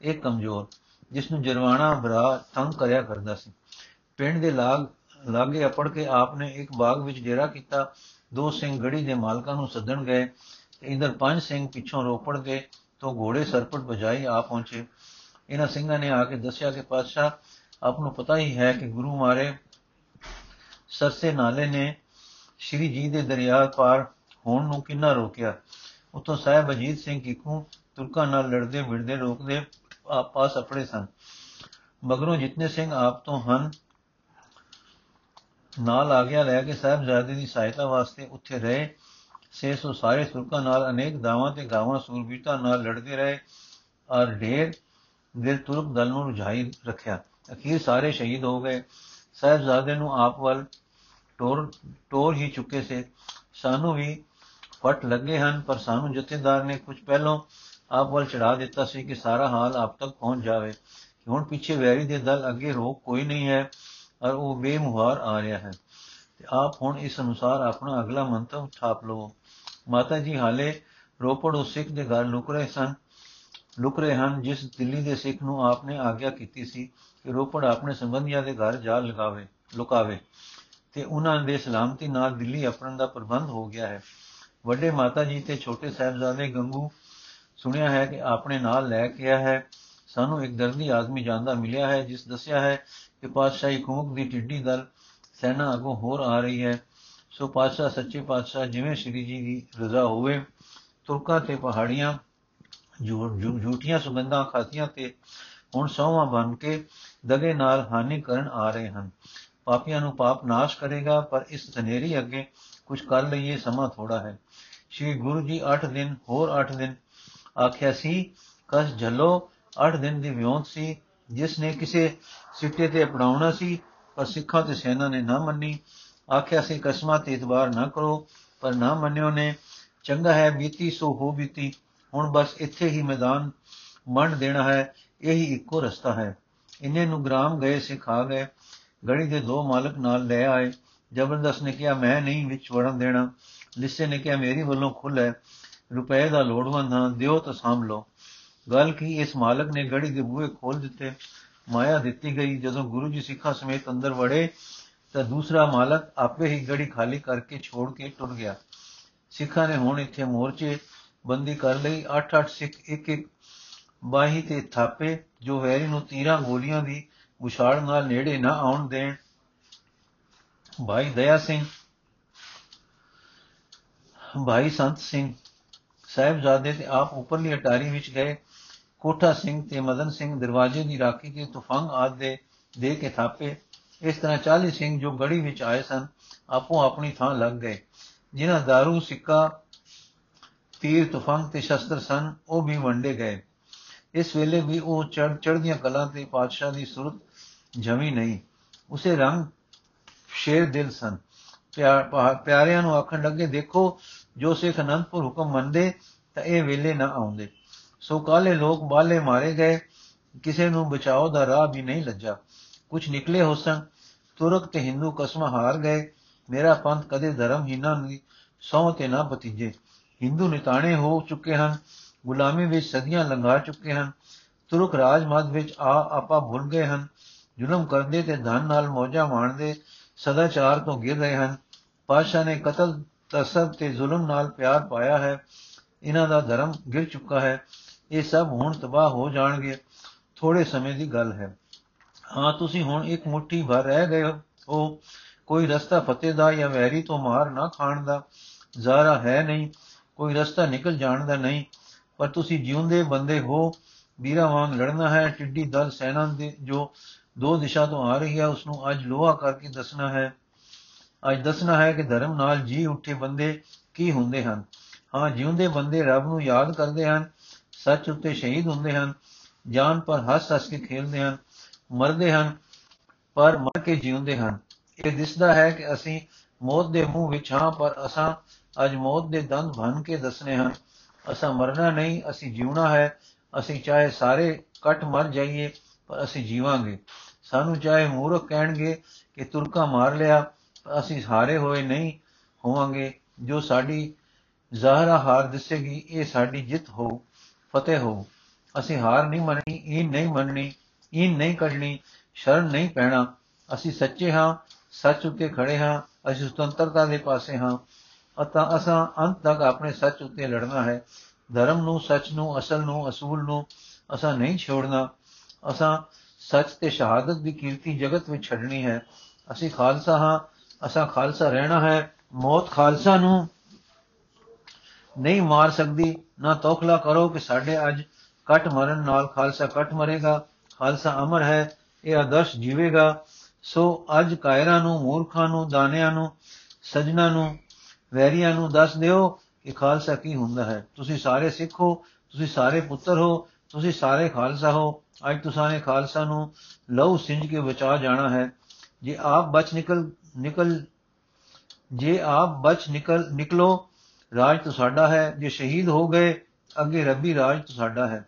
ਇੱਕ ਕਮਜ਼ੋਰ, ਜਿਸ ਨੂੰ ਜਰਵਾਣਾ ਭਰਾ ਤੰਗ ਕਰਿਆ ਕਰਦਾ ਸੀ। ਪਿੰਡ ਦੇ ਲਾਗ, ਲਾਗੇ ਅਪੜ ਕੇ ਆਪਨੇ ਇੱਕ ਬਾਗ ਵਿੱਚ ਡੇਰਾ ਕੀਤਾ, ਦੋ ਸਿੰਘ ਗੜੀ ਦੇ ਮਾਲਕਾਂ ਨੂੰ ਸੱਦਣ ਗਏ, ਤੇ ਇਧਰ ਪੰਜ ਸਿੰਘ ਪਿੱਛੋਂ ਰੋਪੜ ਗਏ, ਤੋਂ ਘੋੜੇ ਸਰਪਟ ਵਜਾਈ ਆ ਪਹੁੰਚੇ। ਇਹਨਾਂ ਸਿੰਘਾਂ ਨੇ ਆ ਕੇ ਦੱਸਿਆ ਕਿ ਪਾਤਸ਼ਾਹ ਆਪ ਨੂੰ ਪਤਾ ਹੀ ਹੈ ਕਿ ਗੁਰੂ ਮਾਰੇ ਸਰਸੇ ਨਾਲੇ ਨੇ ਸ਼੍ਰੀ ਜੀ ਦੇ ਦਰਿਆ ਪਾਰ ਹੋਣ ਨੂੰ ਕਿੰਨਾ ਰੋਕਿਆ? ਉਤੋਂ ਸਾਹਿਬ ਅਜੀਤ ਸਿੰਘ ਕਿਕੂ ਤੁਰਕਾਂ ਨਾਲ ਲੜਦੇ ਵਿੜਦੇ ਰੋਕਦੇ ਆਪਸ ਆਪਣੇ ਸਨ। ਮਗਰੋਂ ਜਿਤਨੇ ਸਿੰਘ ਆਪ ਤੋਂ ਹਨ, ਨਾਲ ਆ ਗਿਆ ਲੈ ਕੇ ਸਾਹਿਬਜ਼ਾਦੇ ਦੀ ਸਹਾਇਤਾ ਵਾਸਤੇ ਉੱਥੇ ਰਹੇ। ਸੇ ਸੋ ਸਾਰੇ ਤੁਰਕਾਂ ਨਾਲ ਅਨੇਕ ਦਾਵਾਂ ਤੇ ਗਾਵਾਂ ਸੂਰਬੀਰਤਾ ਨਾਲ ਲੜਦੇ ਰਹੇ। ਔਰ ਢੇਰ ਦੇ ਤੁਰਕ ਦਲ ਨੂੰ ਰੁਝਾਈ ਰੱਖਿਆ। ਅਖੀਰ ਸਾਰੇ ਸ਼ਹੀਦ ਹੋ ਗਏ। ਸਾਹਿਬਜ਼ਾਦੇ ਨੂੰ ਆਪ ਵੱਲ ਟੋਰ ਟੋਰ ਹੀ ਚੁੱਕੇ ਸੇ। ਸਾਨੂੰ ਵੀ ਫਟ ਲੱਗੇ ਹਨ, ਪਰ ਸਾਨੂੰ ਜਥੇਦਾਰ ਨੇ ਕੁਝ ਪਹਿਲਾਂ ਆਪ ਵੱਲ ਚੜਾ ਦਿੱਤਾ ਸੀ ਕਿ ਸਾਰਾ ਹਾਲ ਆਪ ਤੱਕ ਪਹੁੰਚ ਜਾਵੇ। ਕਿ ਹੁਣ ਪਿੱਛੇ ਵੈਰੀ ਦੇ ਦਲ ਅੱਗੇ ਰੋਕ ਕੋਈ ਨਹੀਂ ਹੈ, ਔਰ ਉਹ ਬੇਮੁਹਾਰ ਆ ਰਿਹਾ ਹੈ। ਤੇ ਆਪ ਹੁਣ ਇਸ ਅਨੁਸਾਰ ਆਪਣਾ ਅਗਲਾ ਮੰਤਵ ਥਾਪ ਲਓ ਮਾਤਾ ਜੀ, ਹਾਲੇ ਰੋਪੜ ਉਸ ਸਿੱਖ ਦੇ ਘਰ ਲੁਕ ਰਹੇ ਸਨ, ਲੁਕ ਰਹੇ ਹਨ, ਜਿਸ ਦਿੱਲੀ ਦੇ ਸਿੱਖ ਨੂੰ ਆਪਨੇ ਆਗਿਆ ਕੀਤੀ ਸੀ। ਕਿ ਰੋਪੜ ਆਪਣੇ ਸੰਬੰਧੀਆਂ ਦੇ ਘਰ ਜਾ ਲਗਾਵੇ, ਲੁਕਾਵੇ ਤੇ ਉਹਨਾਂ ਦੇ ਸਲਾਮਤੀ ਨਾਲ ਦਿੱਲੀ ਆਪਣ ਦਾ ਪ੍ਰਬੰਧ ਹੋ ਗਿਆ ਹੈ। ਵੱਡੇ ਮਾਤਾ ਜੀ ਤੇ ਛੋਟੇ ਸਾਹਿਬਜ਼ਾਦੇ ਗੰਗੂ ਸੁਣਿਆ ਹੈ ਕਿ ਆਪਣੇ ਨਾਲ ਲੈ ਕੇ ਆਇਆ ਹੈ। ਸਾਨੂੰ ਇੱਕ ਦਰਦੀ ਆਦਮੀ ਜਾਂਦਾ ਮਿਲਿਆ ਹੈ, ਜਿਸ ਦੱਸਿਆ ਹੈ ਕਿ ਪਾਤਸ਼ਾਹੀ ਖੂਕ ਦੀ ਟਿੱਡੀ ਦਲ ਸੈਨਾ ਅਗੋਂ ਹੋਰ ਆ ਰਹੀ ਹੈ। ਸੋ ਪਾਤਸ਼ਾਹ, ਸੱਚੇ ਪਾਤਸ਼ਾਹ, ਜਿਵੇਂ ਸ਼੍ਰੀ ਜੀ ਦੀ ਰਜ਼ਾ ਹੋਵੇ, ਤੁਰਕਾਂ ਤੇ ਪਹਾੜੀਆਂ ਝੂਠੀਆਂ ਸੁਗੰਧਾਂ ਖਾਤੀਆਂ ਤੇ ਹੁਣ ਸੌਵਾਂ ਬਣ ਕੇ ਦਗੇ ਨਾਲ ਹਾਨੀ ਕਰਨ ਆ ਰਹੇ ਹਨ। ਪਾਪੀਆਂ ਨੂੰ ਪਾਪ ਨਾਸ਼ ਕਰੇਗਾ, ਪਰ ਇਸ ਧਨੇਰੀ ਅੱਗੇ ਕੁਝ ਕਰ ਲਈਏ ਸਮਾਂ ਥੋੜਾ ਹੈ। ਸ਼੍ਰੀ ਗੁਰੂ ਜੀ 8 ਦਿਨ, ਹੋਰ 8 ਦਿਨ ਆਖਿਆ ਸੀ, ਕਸ ਝੱਲੋ 8 ਦਿਨ ਦੀ ਵਿਉਂਤ ਸੀ। ਜਿਸ ਨੇ ਕਿਸੇ ਸਿੱਟੇ ਤੇ ਅਪਣਾਉਣਾ ਸੀ, ਪਰ ਸਿੱਖਾਂ ਤੇ ਸੈਨਾ ਨੇ ਨਾ ਮੰਨੀ। ਆਖਿਆ ਸੀ, ਕਸਮਾਂ ਤੇ ਇਤਬਾਰ ਨਾ ਕਰੋ, ਪਰ ਨਾ ਮੰਨਿਓ ਨੇ। ਚੰਗਾ ਹੈ ਬੀਤੀ, ਸੋ ਹੋ ਬੀਤੀ। ਹੁਣ ਬਸ ਇੱਥੇ ਹੀ ਮੈਦਾਨ ਮੰਡ ਦੇਣਾ ਹੈ। ਇਹੀ ਇੱਕੋ ਰਸਤਾ ਹੈ। ਇੰਨੇ ਨੂੰ ਗ੍ਰਾਮ ਗਏ, ਸਿੱਖ ਆ ਗਏ ਗੜੀ ਦੇ ਦੋ ਮਾਲਕ ਨਾਲ ਲੈ ਆਏ। ਜ਼ਬਰਦਸਤ ਨੇ ਕਿਹਾ, ਮੈਂ ਨਹੀਂ ਵਿੱਚ ਵੜਨ ਦੇਣਾ। ਲਿੱਸੇ ਨੇ ਕਿਹਾ, ਮੇਰੀ ਵੱਲੋਂ ਖੁੱਲ ਹੈ। ਰੁਪਏ ਦਾ ਲੋੜਵੰਦ ਹਾਂ, ਦਿਓ ਤਾਂ ਸਾਂਭ ਲਓ। ਗੱਲ ਕੀ, ਇਸ ਮਾਲਕ ਨੇ ਗੜੀ ਦੇ ਬੂਹੇ ਖੋਲ ਦਿੱਤੇ। ਮਾਇਆ ਦਿੱਤੀ ਗਈ। ਜਦੋਂ ਗੁਰੂ ਜੀ ਸਿੱਖਾਂ ਸਮੇਤ ਅੰਦਰ ਵੜੇ, ਤਾਂ ਦੂਸਰਾ ਮਾਲਕ ਆਪੇ ਹੀ ਗੜੀ ਖਾਲੀ ਕਰਕੇ ਛੋੜ ਕੇ ਟੁਰ ਗਿਆ। ਸਿੱਖਾਂ ਨੇ ਹੁਣ ਇੱਥੇ ਮੋਰਚੇ, ਬੰਦੀ ਕਰ ਲਈ। 8-8 ਸਿੱਖ ਇੱਕ ਇੱਕ ਬਾਹੀ ਤੇ ਥਾਪੇ, ਜੋ ਵੈਰੀ ਨੂੰ ਤੀਰਾਂ ਗੋਲੀਆਂ ਦੀ ਉਛਾੜ ਨਾਲ ਨੇੜੇ ਨਾ ਆਉਣ ਦੇਣ। ਭਾਈ ਦਇਆ ਸਿੰਘ। ਭਾਈ ਸੰਤ ਸਿੰਘ। ਸਾਹਿਬਜ਼ਾਦੇ ਤੇ ਆਪ ਉੱਪਰਲੀ ਅਟਾਰੀ ਵਿੱਚ ਗਏ। ਕੋਠਾ ਸਿੰਘ ਤੇ ਮਦਨ ਸਿੰਘ ਦਰਵਾਜ਼ੇ ਦੀ ਰਾਖੀ ਕੇ ਤੁਫੰਗ ਆਦ ਦੇ ਦੇ ਕੇ ਥਾਪੇ। ਇਸ ਤਰ੍ਹਾਂ 40 ਸਿੰਘ ਜੋ ਗੜੀ ਵਿੱਚ ਆਏ ਸਨ, ਆਪੋ ਆਪਣੀ ਥਾਂ ਲੱਗ ਗਏ। ਜਿਨ੍ਹਾਂ दारू ਸਿੱਕਾ, ਤੀਰ ਤੁਫੰਗ ਤੇ ਸ਼ਸਤਰ ਸਨ, ਉਹ ਵੀ ਵੰਡੇ ਗਏ। ਇਸ ਵੇਲੇ ਵੀ ਉਹ ਚੜ ਚੜਦੀਆਂ ਕਲਾਂ ਤੇ ਪਾਤਸ਼ਾਹ ਦੀ ਸੁਰਤ ਜਮੀ ਨਹੀਂ। ਉਸੇ ਰੰਗ ਸ਼ੇਰ ਦਿਲ ਸਨ। ਪਿਆਰਿਆਂ ਨੂੰ ਆਖਣ ਲੱਗੇ, ਦੇਖੋ, ਜੋ ਸਿੱਖ ਅਨੰਦਪੁਰ ਹੁਕਮ ਮੰਨਦੇ, ਤਾਂ ਇਹ ਵੇਲੇ ਨਾ ਆਉਂਦੇ। ਸੋ ਕਾਲੇ ਲੋਕ ਬਾਲੇ ਮਾਰੇ ਗਏ। ਕਿਸੇ ਨੂੰ ਬਚਾਓ ਦਾ ਰਾਹ ਵੀ ਨਹੀਂ ਲੱਜਾ। ਕੁਝ ਨਿਕਲੇ ਹੋਸਨ, ਤੁਰਕ ਤੇ ਹਿੰਦੂ ਕਸਮਾਂ ਹਾਰ ਗਏ। ਮੇਰਾ ਪੰਥ ਕਦੇ ਧਰਮਹੀਨਾ ਨਹੀਂ ਸੌ ਤੇ ਨਾ ਭਤੀਜੇ। ਹਿੰਦੂ ਨਿਤਾਣੇ ਹੋ ਚੁੱਕੇ ਹਨ। ਗੁਲਾਮੀ ਵਿੱਚ ਸਦੀਆਂ ਲੰਘਾ ਚੁੱਕੇ ਹਨ। ਤੁਰਕ ਰਾਜ ਮੱਧ ਵਿੱਚ ਆ ਆਪਾ ਭੁੱਲ ਗਏ ਹਨ। ਜ਼ੁਲਮ ਕਰਦੇ ਤੇ ਧਨ ਨਾਲ ਮੌਜਾਂ ਮਾਣਦੇ ਸਦਾਚਾਰ ਤੋਂ ਗਿਰ ਰਹੇ ਹਨ। ਪਾਸ਼ਾ ਨੇ ਕਤਲ, ਤਸਬ ਤੇ ਜ਼ੁਲਮ ਨਾਲ ਪਿਆਰ ਪਾਇਆ ਹੈ। ਇਹਨਾਂ ਦਾ ਧਰਮ ਗਿਰ ਚੁੱਕਾ ਹੈ। ਇਹ ਸਭ ਹੁਣ ਤਬਾਹ ਹੋ ਜਾਣਗੇ। ਥੋੜੇ ਸਮੇਂ ਦੀ ਗੱਲ ਹੈ। ਹਾਂ, ਤੁਸੀਂ ਹੁਣ ਇੱਕ ਮੁਠੀ ਭਰ ਰਹਿ ਗਏ ਹੋ। ਕੋਈ ਰਸਤਾ ਫਤਿਹ ਦਾ ਜਾਂ ਵੈਰੀ ਤੋਂ ਮਾਰ ਨਾ ਖਾਣ ਦਾ। ਜ਼ਾਰਾ ਹੈ ਨਹੀਂ। ਕੋਈ ਰਸਤਾ ਨਿਕਲ ਜਾਣ ਦਾ ਨਹੀਂ। ਪਰ ਤੁਸੀਂ ਜਿਉਂਦੇ ਬੰਦੇ ਹੋ, ਵੀਰਾਂ ਵਾਂਗ ਲੜਨਾ ਹੈ, ਟਿੱਡੀ ਦਲ ਸੈਨਾ ਦੇ ਜੋ ਦੋ ਦਿਸ਼ਾ ਤੋਂ ਆ ਰਹੀ ਹੈ ਉਸ ਨੂੰ ਅੱਜ ਲੋਹਾ ਕਰਕੇ ਦੱਸਣਾ ਹੈ। ਅੱਜ ਦੱਸਣਾ ਹੈ ਕਿ ਧਰਮ ਨਾਲ ਜੀ ਉੱਠੇ ਬੰਦੇ ਕੀ ਹੁੰਦੇ ਹਨ? ਹਾਂ, ਜਿਉਂਦੇ ਬੰਦੇ ਰੱਬ ਨੂੰ ਯਾਦ ਕਰਦੇ ਹਨ, ਸੱਚ ਉੱਤੇ ਸ਼ਹੀਦ ਹੁੰਦੇ ਹਨ, ਜਾਨ ਪਰ ਹੱਸ ਹੱਸ ਕੇ ਖੇਡਦੇ ਹਨ, ਮਰਦੇ ਹਨ, ਪਰ ਮਰ ਕੇ ਜਿਉਂਦੇ ਹਨ। ਇਹ ਦਿਸਦਾ ਹੈ ਕਿ ਅਸੀਂ ਮੌਤ ਦੇ ਮੂੰਹ ਵਿੱਚ ਹਾਂ, ਪਰ ਅਸਾਂ ਅੱਜ ਮੌਤ ਦੇ ਦੰਦ ਭੰਨ ਕੇ ਦੱਸਨੇ ਹਨ। ਅਸਾਂ ਮਰਨਾ ਨਹੀਂ, ਅਸੀਂ ਜਿਉਣਾ ਹੈ। ਅਸੀਂ ਚਾਹੇ ਸਾਰੇ ਕੱਟ ਮਰ ਜਾਈਏ, ਪਰ ਅਸੀਂ ਜੀਵਾਂਗੇ। ਸਾਨੂੰ ਚਾਹੇ ਮੂਰਖ ਕਹਿਣਗੇ ਕਿ ਤੁਰਕਾ ਮਾਰ ਲਿਆ ਅਸੀਂ ਹਾਰੇ ਹੋਏ ਨਹੀਂ ਹੋਵਾਂਗੇ। ਜੋ ਸਾਡੀ ਜ਼ਾਹਰਾ ਹਾਰ ਦਿਸੇਗੀ, ਇਹ ਸਾਡੀ ਜਿੱਤ ਹੋ, ਫਤਿਹ ਹੋ। ਅਸੀਂ ਹਾਰ ਨਹੀਂ ਮੰਨਣੀ ਇਹ ਨਹੀਂ ਮੰਨਣੀ ਇਹ ਨਹੀਂ ਕੱਢਣੀ, ਸ਼ਰਨ ਨਹੀਂ ਪੈਣਾ। ਅਸੀਂ ਸੱਚੇ ਹਾਂ, ਸੱਚ ਉੱਤੇ ਖੜੇ ਹਾਂ, ਅਸੀਂ ਸੁਤੰਤਰਤਾ ਦੇ ਪਾਸੇ ਹਾਂ। ਅਤਾ ਅਸਾਂ ਅੰਤ ਤੱਕ ਆਪਣੇ ਸੱਚ ਉੱਤੇ ਲੜਨਾ ਹੈ। ਧਰਮ ਨੂੰ, ਸੱਚ ਨੂੰ, ਅਸਲ ਨੂੰ, ਅਸੂਲ ਨੂੰ ਅਸਾਂ ਨਹੀਂ ਛੋੜਨਾ। ਅਸਾਂ ਸੱਚ ਤੇ ਸ਼ਹਾਦਤ ਦੀ ਕੀਰਤੀ ਜਗਤ ਵਿੱਚ ਛੱਡਣੀ ਹੈ। ਅਸੀਂ ਖਾਲਸਾ ਹਾਂ, ਅਸਾਂ ਖਾਲਸਾ ਰਹਿਣਾ ਹੈ। ਮੌਤ ਖਾਲਸਾ ਨੂੰ ਨਹੀਂ ਮਾਰ ਸਕਦੀ। ਨਾ ਤੋਖਲਾ ਕਰੋ ਕਿ ਸਾਡੇ ਅੱਜ ਕਟ ਮਰਨ ਨਾਲ ਖਾਲਸਾ ਕਟ ਮਰੇਗਾ। ਖਾਲਸਾ ਅਮਰ ਹੈ, ਇਹ ਆਦਰਸ਼ ਜੀਵੇਗਾ। ਸੋ ਅੱਜ ਕਾਇਰਾਂ ਨੂੰ, ਮੂਰਖਾਂ ਨੂੰ, ਦਾਨਿਆਂ ਨੂੰ, ਸਜਣਾ ਨੂੰ ਵੈਰੀਆਂ ਨੂੰ ਦੱਸ ਦਿਓ ਕਿ ਖਾਲਸਾ ਕੀ ਹੁੰਦਾ ਹੈ। ਤੁਸੀਂ ਸਾਰੇ ਸਿੱਖ ਹੋ, ਤੁਸੀਂ ਸਾਰੇ ਪੁੱਤਰ ਹੋ, ਤੁਸੀਂ ਸਾਰੇ ਖਾਲਸਾ ਹੋ। ਅੱਜ ਤੁਸਾਂ ਨੇ ਖਾਲਸਾ ਨੂੰ ਲਹੂ ਸਿੰਜ ਕੇ ਬਚਾ ਜਾਣਾ ਹੈ। ਜੇ ਆਪ ਬਚ ਨਿਕਲ ਨਿਕਲ, ਜੇ ਆਪ ਬਚ ਨਿਕਲ, ਨਿਕਲੋ, ਰਾਜ ਤੁਹਾਡਾ ਹੈ। ਜੇ ਸ਼ਹੀਦ ਹੋ ਗਏ, ਅੱਗੇ ਰੱਬੀ ਰਾਜ ਤੁਹਾਡਾ ਹੈ।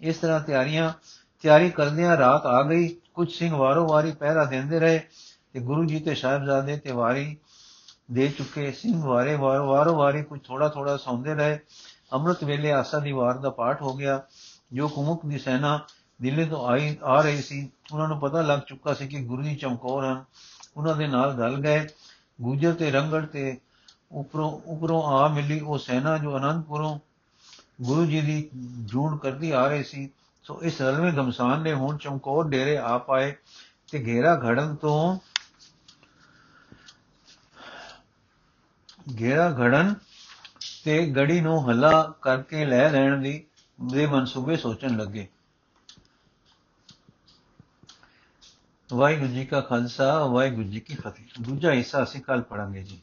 ਇਸ ਤਰ੍ਹਾਂ ਤਿਆਰੀਆਂ, ਤਿਆਰੀ ਕਰਦਿਆਂ ਰਾਤ ਆ ਗਈ। ਕੁਝ ਸਿੰਘ ਵਾਰੋ ਵਾਰੀ ਪਹਿਰਾ ਦਿੰਦੇ ਰਹੇ ਤੇ ਗੁਰੂ ਜੀ ਤੇ ਸਾਹਿਬਜ਼ਾਦੇ ਤੇ ਵਾਰੀ ਦੇ ਚੁੱਕੇ ਸਿੰਘ ਵਾਰੇ ਵਾਰੋ ਵਾਰੋ ਵਾਰੀ ਕੁਝ ਥੋੜਾ ਥੋੜਾ ਸੌਂਦੇ ਰਹੇ। ਅੰਮ੍ਰਿਤ ਵੇਲੇ ਆਸਾ ਦੀ ਵਾਰ ਦਾ ਪਾਠ ਹੋ ਗਿਆ। ਜੋ ਕੁਮੁਕ ਦੀ ਸੈਨਾ ਦਿੱਲੀ ਤੋਂ ਆਈ, ਆ ਰਹੀ ਸੀ, ਉਹਨਾਂ ਨੂੰ ਪਤਾ ਲੱਗ ਚੁੱਕਾ ਸੀ ਕਿ ਗੁਰੂ ਜੀ ਚਮਕੌਰ ਹਨ। ਉਹਨਾਂ ਦੇ ਨਾਲ ਗੱਲ ਗਏ। ਗੁਜਰ ਤੇ ਰੰਗੜ ਤੇ ਉਪਰੋਂ ਉਪਰੋਂ ਆ ਮਿਲੀ ਉਹ ਸੈਨਾ ਜੋ ਅਨੰਦਪੁਰੋਂ ਗੁਰੂ ਜੀ ਦੀ ਜੂਣ ਕਰਦੀ ਆ ਰਹੀ ਸੀ। ਸੋ ਇਸ ਰਲਵੇਂ ਗਮਸਾਨ ਨੇ ਹੁਣ ਚਮਕੌਰ ਡੇਰੇ ਆ ਪਾਏ ਤੇ ਘੇਰਾ ਘੜਨ ਤੋਂ ਘੇਰਾ ਘੜਨ ਤੇ ਗੜੀ ਨੂੰ ਹੱਲਾ ਕਰਕੇ ਲੈ ਲੈਣ ਦੀ ਦੇ ਮਨਸੂਬੇ ਸੋਚਣ ਲੱਗੇ। ਵਾਹਿਗੁਰੂ ਜੀ ਕਾ ਖਾਲਸਾ, ਵਾਹਿਗੁਰੂ ਜੀ ਕੀ ਫਤਿਹ। ਦੂਜਾ ਹਿੱਸਾ ਅਸੀਂ ਕੱਲ ਪੜਾਂਗੇ ਜੀ।